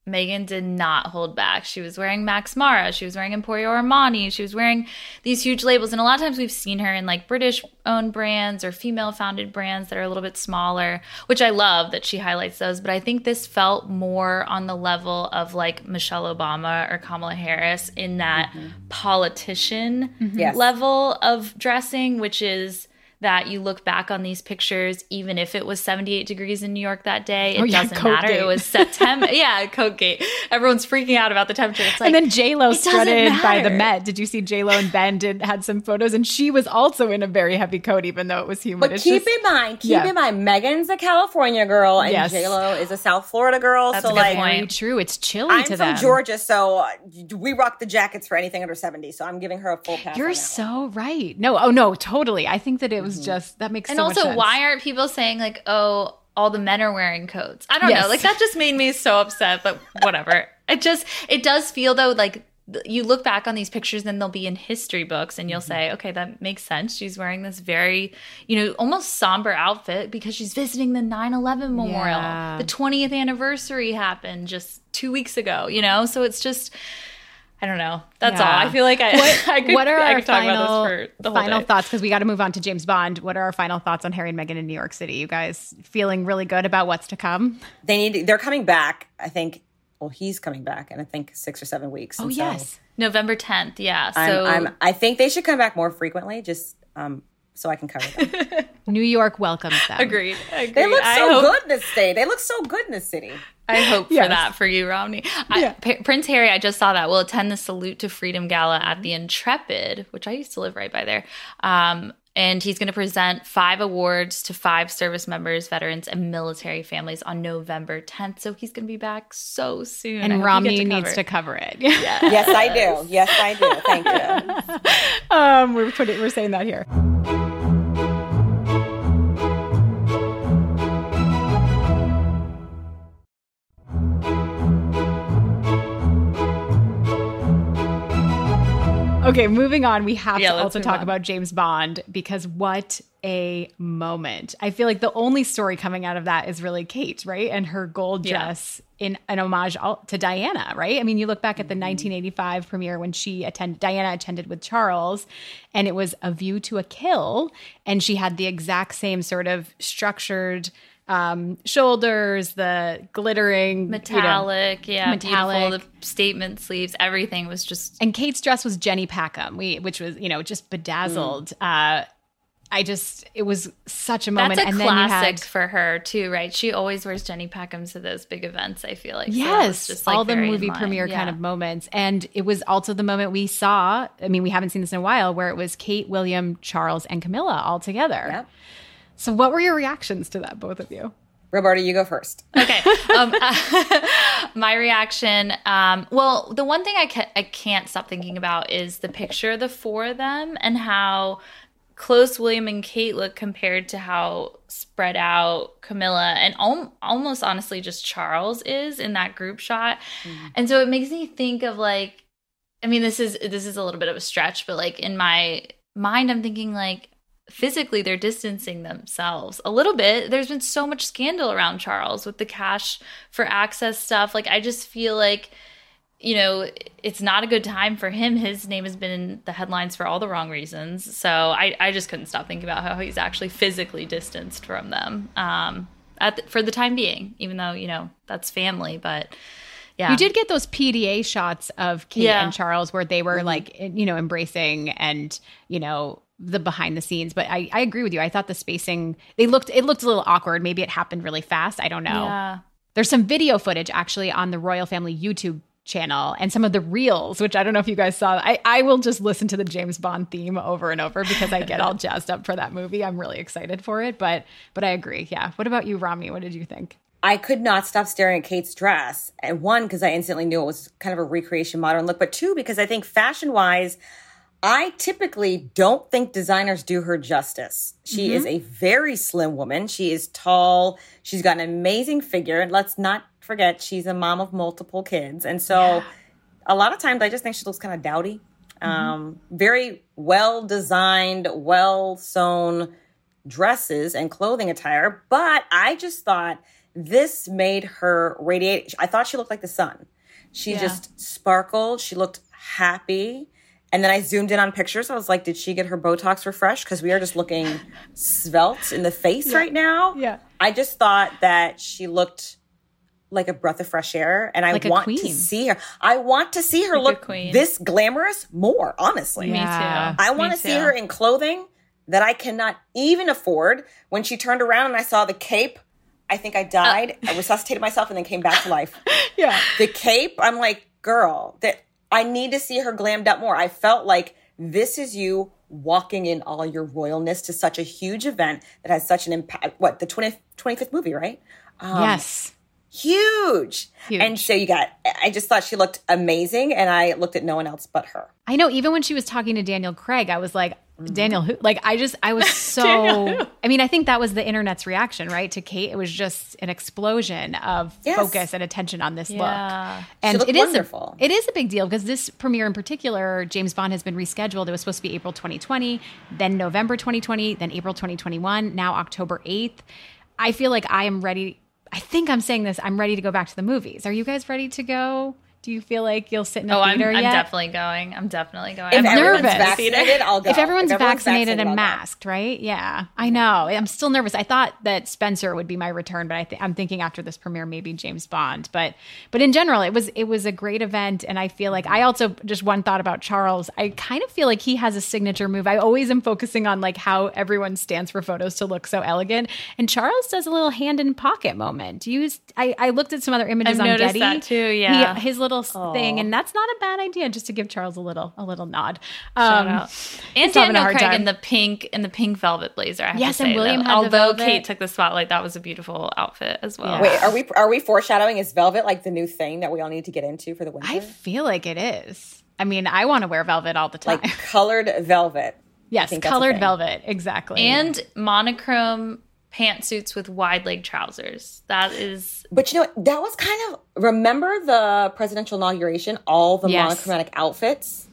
Meghan did not hold back. She was wearing Max Mara, she was wearing Emporio Armani, she was wearing these huge labels. And a lot of times we've seen her in like British owned brands or female founded brands that are a little bit smaller, which I love that she highlights those. But I think this felt more on the level of like Michelle Obama or Kamala Harris in that mm-hmm. politician mm-hmm. level of dressing, which is that you look back on these pictures, even if it was 78 degrees in New York that day, it oh, yeah, doesn't matter. Gate. It was September. yeah, Coat Gate. Everyone's freaking out about the temperature. It's like, and then J Lo strutted by the Met. Did you see J Lo and Ben did had some photos, and she was also in a very heavy coat, even though it was humid. But it's keep just, in mind, keep yeah. in mind, Meghan's a California girl, and yes. J Lo is a South Florida girl. That's so like, very true. It's chilly I'm to from Georgia, so uh, we rock the jackets for anything under 70. So I'm giving her a full pass. You're so right. No, oh no, totally. I think that it was mm-hmm. just that makes and so also, why aren't people saying like, "Oh, all the men are wearing coats"? I don't yes. know. Like that just made me so upset. But whatever. it just it does feel though like you look back on these pictures and they'll be in history books and you'll mm-hmm. say okay that makes sense she's wearing this very you know almost somber outfit because she's visiting the 9-11 memorial yeah. the 20th anniversary happened just two weeks ago you know so it's just I don't know. That's Yeah. all. I feel like I. What, I could, what are I our could talk final, about this for the whole final day. thoughts? Because we got to move on to James Bond. What are our final thoughts on Harry and Meghan in New York City? You guys feeling really good about what's to come? They need. They're coming back. I think. Well, he's coming back in I think six or seven weeks. Oh And so yes, November 10th. Yeah. I'm, So I'm. I think they should come back more frequently, just um, so I can cover them. New York welcomes them. agreed. agreed. they look so hope- good in this state. They look so good in this city. I hope Yes. for that for you, Romney. Yeah. P- Prince Harry, I just saw that, will attend the Salute to Freedom Gala at the Intrepid, which I used to live right by there. Um, and he's going to present five awards to five service members, veterans, and military families on November 10th. So he's going to be back so soon. And Romney get needs cover to cover it. Yes, I do. Yes, I do. Thank you. um, we're putting, we're saying that here. Okay, moving on. We have Yeah, to also talk on. about James Bond because what a moment. I feel like the only story coming out of that is really Kate, right? And her gold Yeah. dress in an homage to Diana, right? I mean, you look back at the Mm-hmm. 1985 premiere when she attended, Diana attended with Charles, and it was A View to a Kill. And she had the exact same sort of structured um, shoulders, the glittering you know, Metallic, yeah, metallic. The statement sleeves, everything was just and Kate's dress was Jenny Packham, we, which was you know just bedazzled. Uh, I just it was such a moment, That's a and then you classic had for her too, right? She always wears Jenny Packhams to those big events. I feel like So it was yes, just, like, all the movie line. premiere kind of moments, and it was also the moment we saw. I mean, we haven't seen this in a while, where it was Kate, William, Charles, and Camilla all together. Yep. So, what were your reactions to that, both of you? Roberta, you go first. okay. Um, my reaction. Um, well, the one thing I ca- I can't stop thinking about is the picture of the four of them and how close William and Kate look compared to how spread out Camilla and al- almost honestly just Charles is in that group shot. And so it makes me think of like I mean this is this is a little bit of a stretch but like in my mind I'm thinking like physically they're distancing themselves a little bit. There's been so much scandal around Charles with the cash for access stuff. Like I just feel like you know, it's not a good time for him. His name has been in the headlines for all the wrong reasons. So I, I just couldn't stop thinking about how he's actually physically distanced from them um, at the, for the time being, even though, you know, that's family. But yeah. You did get those PDA shots of Kate Yeah. and Charles where they were Mm-hmm. like, you know, embracing and, you know, the behind the scenes. But I, I agree with you. I thought the spacing, they looked, it looked a little awkward. Maybe it happened really fast. I don't know. Yeah. There's some video footage actually on the Royal Family YouTube channel and some of the reels, which I don't know if you guys saw. I, I will just listen to the James Bond theme over and over because I get all jazzed up for that movie. I'm really excited for it. But but I agree. Yeah. What about you, Romney? What did you think? I could not stop staring at Kate's dress. And one, because I instantly knew it was kind of a recreation modern look, but two, because I think fashion wise, I typically don't think designers do her justice. She is a very slim woman. She is tall. She's got an amazing figure. And let's not forget, she's a mom of multiple kids. And so a lot of times I just think she looks kind of dowdy. Um, very well designed, well sewn dresses and clothing attire, but I just thought this made her radiate. I thought she looked like the sun. She just sparkled. She looked happy. And then I zoomed in on pictures. I was like, did she get her Botox refreshed? Because we are just looking svelte in the face right now. Yeah. I just thought that she looked like a breath of fresh air. And I Like want to see her. I want to see her Like look this glamorous more, honestly. Me too. I want to see her in clothing that I cannot even afford. When she turned around and I saw the cape, I think I died. Uh. I resuscitated myself and then came back to life. Yeah. The cape, I'm like, girl, that I need to see her glammed up more. I felt like this is you walking in all your royalness to such a huge event that has such an impact. What the 20, 25th movie, right? Um, yes. Huge. Huge. And so you got. I just thought she looked amazing, and I looked at no one else but her. I know. Even when she was talking to Daniel Craig, I was like, Mm-hmm. Daniel, who? Like, I just, I was so. I mean, I think that was the internet's reaction, right, to Kate. It was just an explosion of Yes. focus and attention on this Yeah. look. And looked it is wonderful. A, it is a big deal because this premiere in particular, James Bond has been rescheduled. It was supposed to be April 2020, then November 2020, then April 2021, now October 8th. I feel like I am ready. I think I'm saying this. I'm ready to go back to the movies. Are you guys ready to go? Do you feel like you'll sit in a Oh, I'm, theater I'm yet? definitely going. I'm definitely going. If I'm everyone's nervous. vaccinated, I'll go. if everyone's, vaccinated, vaccinated, and masked, right? Yeah, I know. I'm still nervous. I thought that Spencer would be my return, but I th- I'm thinking after this premiere, maybe James Bond. But but in general, it was it was a great event, and I feel like I also just one thought about Charles. I kind of feel like he has a signature move. I always am focusing on like how everyone stands for photos to look so elegant, and Charles does a little hand in pocket moment. Do you? I, I looked at some other images I've on Getty. that too, He- yeah. his little s thing, and that's not a bad idea. Just to give Charles a little a little nod. Shout Um, out. And he's having Daniel Craig time. in the pink in the pink velvet blazer. I have Yes, to and William had although velvet. Kate took the spotlight, that was a beautiful outfit as well. Wait, are we are we foreshadowing? Is velvet like the new thing that we all need to get into for the winter? I feel like it is. I mean, I want to wear velvet all the time. like colored velvet. yes, think that's a colored velvet, exactly. and monochrome pantsuits with wide leg trousers. That is But you know? That was kind of remember the presidential inauguration, all the Yes. monochromatic outfits.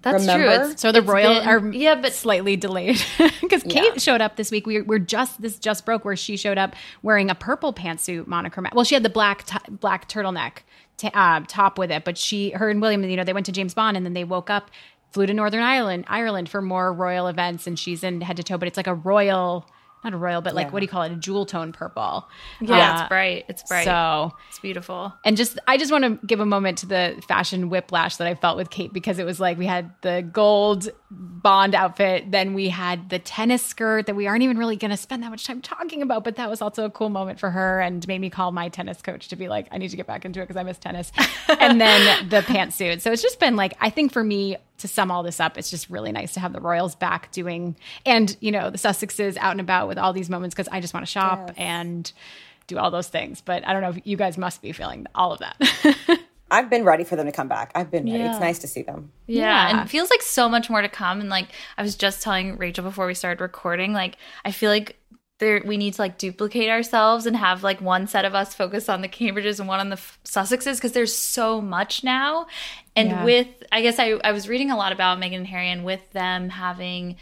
that's Remember? true. It's- so the it's royal been- are yeah, but slightly delayed because Kate showed up this week. We we're just this just broke where she showed up wearing a purple pantsuit monochromatic. Well, she had the black t- black turtleneck t- uh, top with it, but she her and William, you know, they went to James Bond and then they woke up, flew to Northern Ireland, Ireland for more royal events, and she's in head to toe. But it's like a royal, not a royal, but like what do you call it? A jewel tone purple. yeah, Uh, it's bright. It's bright. So it's beautiful. and just I just want to give a moment to the fashion whiplash that I felt with Kate because it was like we had the gold bond outfit, then we had the tennis skirt that we aren't even really going to spend that much time talking about, but that was also a cool moment for her and made me call my tennis coach to be like, I need to get back into it because I miss tennis. and then the pantsuit. So it's just been like I think for me to sum all this up, it's just really nice to have the Royals back doing and you know the Sussexes out and about with all these moments because I just want to shop and do all those things. But I don't know if you guys must be feeling all of that. I've been ready for them to come back. I've been ready. It's nice to see them. Yeah, Yeah. and it feels like so much more to come. And like I was just telling Rachel before we started recording, like I feel like there we need to like duplicate ourselves and have like one set of us focus on the Cambridges and one on the F- Sussexes because there's so much now. And Yeah. with I guess I I was reading a lot about Meghan and Harry and with them having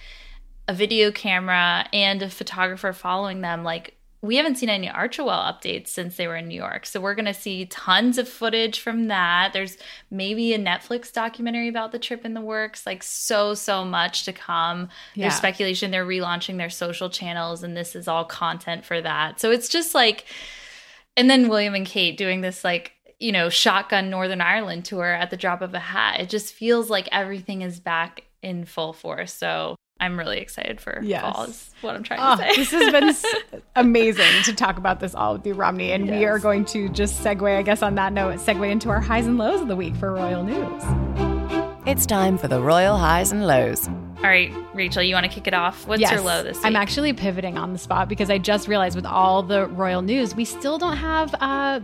a video camera and a photographer following them, like we haven't seen any Archewell updates since they were in New York. So we're going to see tons of footage from that. There's maybe a Netflix documentary about the trip in the works, like so, so much to come. Yeah. There's speculation they're relaunching their social channels, and this is all content for that. So it's just like, and then William and Kate doing this, like, you know, shotgun Northern Ireland tour at the drop of a hat. It just feels like everything is back in full force. So I'm really excited for Yes. fall, is what I'm trying Oh, to say. this has been amazing to talk about this all with you, Romney. And we are going to just segue, I guess, on that note, segue into our highs and lows of the week for Royal News. It's time for the Royal Highs and Lows. All right, Rachel, you want to kick it off? What's your low this week? I'm actually pivoting on the spot because I just realized with all the royal news, we still don't have uh,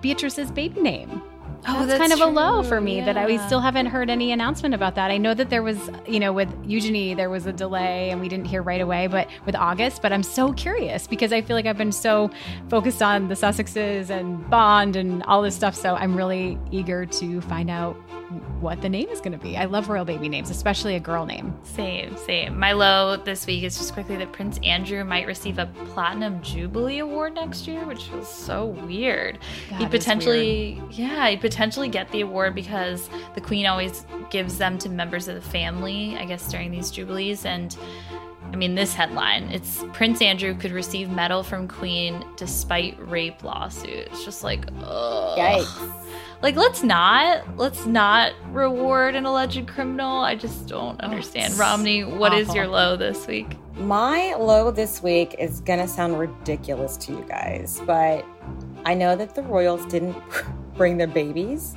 Beatrice's baby name. Oh, that's, kind of a low for me that I we still haven't heard any announcement about that. I know that there was, you know, with Eugenie there was a delay and we didn't hear right away, but with August, but I'm so curious because I feel like I've been so focused on the Sussexes and Bond and all this stuff, so I'm really eager to find out what the name is going to be. I love royal baby names, especially a girl name. Same, same. My low this week is just quickly that Prince Andrew might receive a Platinum Jubilee Award next year, which feels so weird. That he potentially, yeah, he potentially get the award because the Queen always gives them to members of the family, I guess, during these jubilees. And I mean, this headline it's Prince Andrew could receive medal from Queen despite rape lawsuit. It's just like, ugh. Yikes. Like, let's not, let's not reward an alleged criminal. I just don't understand. Romney, what is awful. your low this week? My low this week is gonna sound ridiculous to you guys, but I know that the Royals didn't bring their babies,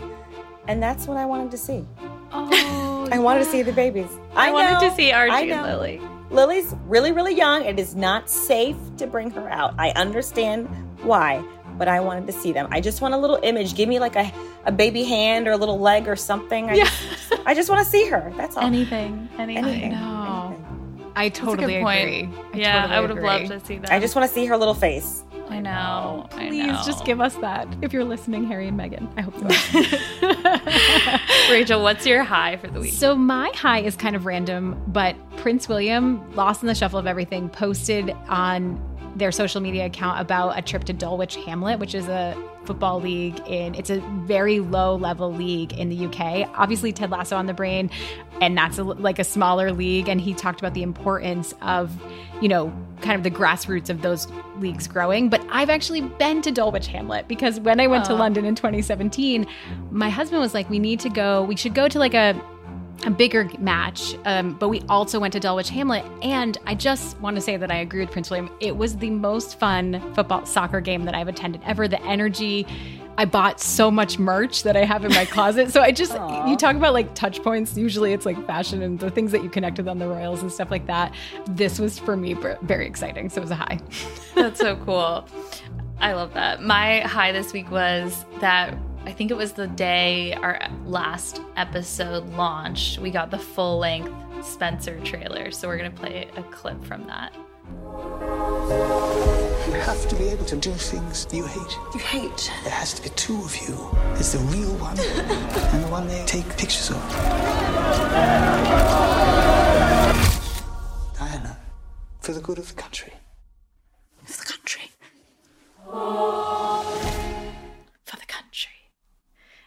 and that's what I wanted to see. Oh, I wanted to see the babies. I, wanted know, to see I Archie and. Lily. Lily's really, really young. It is not safe to bring her out. I understand why, but I wanted to see them. I just want a little image. Give me like a, a baby hand or a little leg or something. I just, I just want to see her. That's all. Anything, anything. Anything. know. Anything. I totally agree. I yeah, totally I would have loved to see that. I just want to see her little face. I know. I Please know. just give us that. If you're listening, Harry and Meghan, I hope you are. Rachel, what's your high for the week? So my high is kind of random, but Prince William, lost in the shuffle of everything, posted on their social media account about a trip to Dulwich Hamlet, which is a football league in it's a very low level league in the UK. Obviously Ted Lasso on the brain and that's a, like a smaller league and he talked about the importance of, you know, kind of the grassroots of those leagues growing. But I've actually been to Dulwich Hamlet because when I went to oh. London in 2017, my husband was like we need to go, we should go to like a a bigger match. Um, but we also went to Dulwich Hamlet. And I just want to say that I agree with Prince William. It was the most fun football soccer game that I've attended ever. The energy. I bought so much merch that I have in my closet. So I just, you talk about like touch points. Usually it's like fashion and the things that you connect with on the Royals and stuff like that. This was for me very exciting. So it was a high. That's so cool. I love that. My high this week was that I think it was the day our last episode launched, we got the full length Spencer trailer. So we're going to play a clip from that. You have to be able to do things you hate. You hate? There has to be two of you. There's the real one and the one they take pictures of. Diana, for the good of the country. For the country.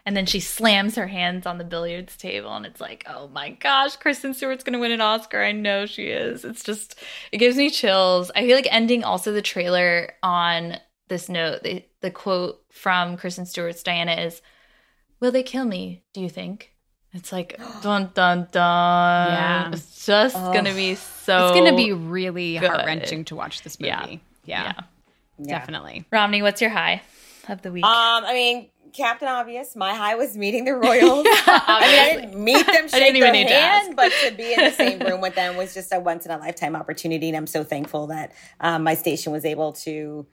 For the country. And then she slams her hands on the billiards table, and it's like, oh my gosh, Kristen Stewart's gonna win an Oscar. I know she is. It's just, it gives me chills. I feel like ending also the trailer on this note, the, the quote from Kristen Stewart's Diana is, Will they kill me, do you think? It's like, dun dun dun. Yeah. It's just gonna be so. It's going to be really heart wrenching to watch this movie. Yeah. Yeah. Yeah. Definitely. Romney, what's your high of the week? Um, I mean, Captain Obvious. My high was meeting the Royals. I mean, I didn't meet them, shake their hand, but to be in the same room with them was just a once in a lifetime opportunity, and I'm so thankful that um, my station was able to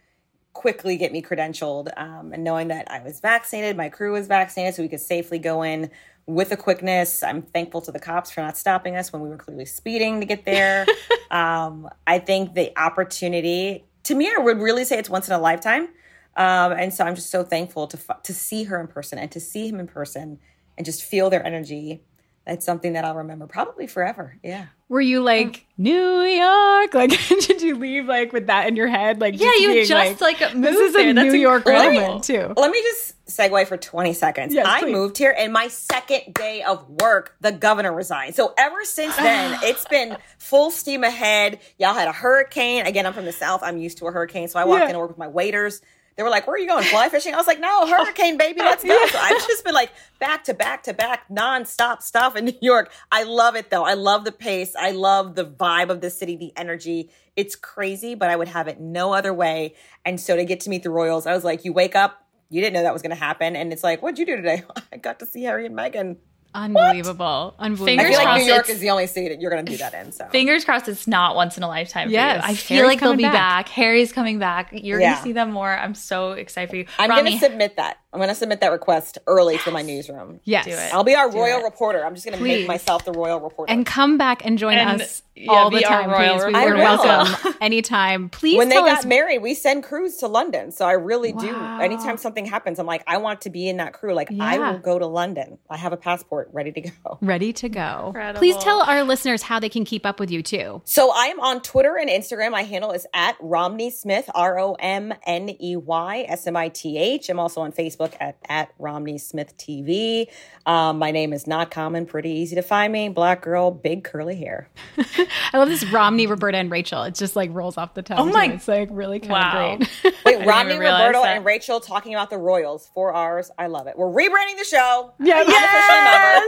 quickly get me credentialed. Um, and knowing that I was vaccinated, my crew was vaccinated, so we could safely go in with a quickness. I'm thankful to the cops for not stopping us when we were clearly speeding to get there. um, I think the opportunity, to me, I would really say it's once in a lifetime. Um, and so I'm just so thankful to to see her in person and to see him in person and just feel their energy. That's something that I'll remember probably forever. Yeah. Were you like New York? Like, did you leave like with that in your head? Like, yeah, you being just like, this moved is a. That's New York incredible. moment too. Let me just segue for 20 seconds. Yes, I please. moved here and my second day of work, the governor resigned. So ever since then, it's been full steam ahead. Y'all had a hurricane. Again, I'm from the South. I'm used to a hurricane. So I walked Yeah. in to work with my waders. They were like, Where are you going? Fly fishing? I was like, No, hurricane, baby. Let's go. So I've just been like back to back to back, nonstop stuff in New York. I love it though. I love the pace. I love the vibe of the city, the energy. It's crazy, but I would have it no other way. And so to get to meet the Royals, I was like, You wake up, you didn't know that was going to happen. And it's like, What'd you do today? I got to see Harry and Meghan. Unbelievable. Unbelievable. I Fingers feel like crossed New York it's- is the only city that you're going to do that in. So Fingers crossed it's not once in a lifetime Yes, for you. I feel Harry's like they'll be back. back. Harry's coming back. You're Yeah. gonna see them more. I'm so excited for you. I'm going to submit that. I'm going to submit that request early to my newsroom. Yes. Do it. I'll be our Do royal it. reporter. I'm just going to make myself the royal reporter. And come back and join And, us yeah, all the time, royal please. we are welcome anytime. Please when they tell got us. married, we send crews to London. So I really do. Anytime something happens, I'm like, I want to be in that crew. Like, I will go to London. I have a passport ready to go. Ready to go. Incredible. Please tell our listeners how they can keep up with you too. So I am on Twitter and Instagram. My handle is at Romney Smith, R O M N E Y S M I T H. I'm also on Facebook at, at Romney Smith TV. Um, my name is not common, pretty easy to find me. Black girl, big curly hair. I love this Romney, Roberta, and Rachel. It just like rolls off the tongue. Oh my- It's like really kind Wow. of great. Wait, didn't Rodney, even Roberta, that. and Rachel talking about the Royals. Four R's. I love it. We're rebranding the show. Yeah,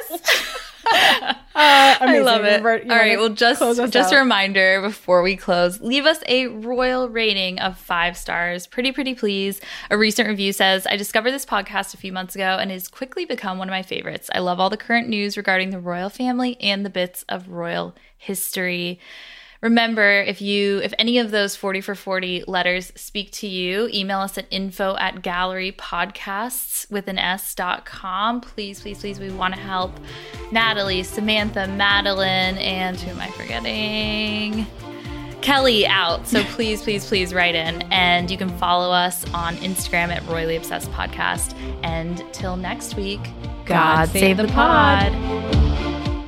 Number. Uh, I love it. Robert, All right, well, just just a reminder before we close, leave us a royal rating of five stars. Pretty, pretty please. A recent review says, I discovered this podcast a few months ago and has quickly become one of my favorites. I love all the current news regarding the royal family and the bits of royal history. Remember, if you if any of those 40 for 40 letters speak to you, email us at info at gallery podcasts with an S dot com. Please, please, please, we want to help Natalie, Samantha, Madeline, and who am I forgetting? Kelly out. So please, please, please write in. And you can follow us on Instagram at Royally Obsessed Podcast. And till next week, God save the pod.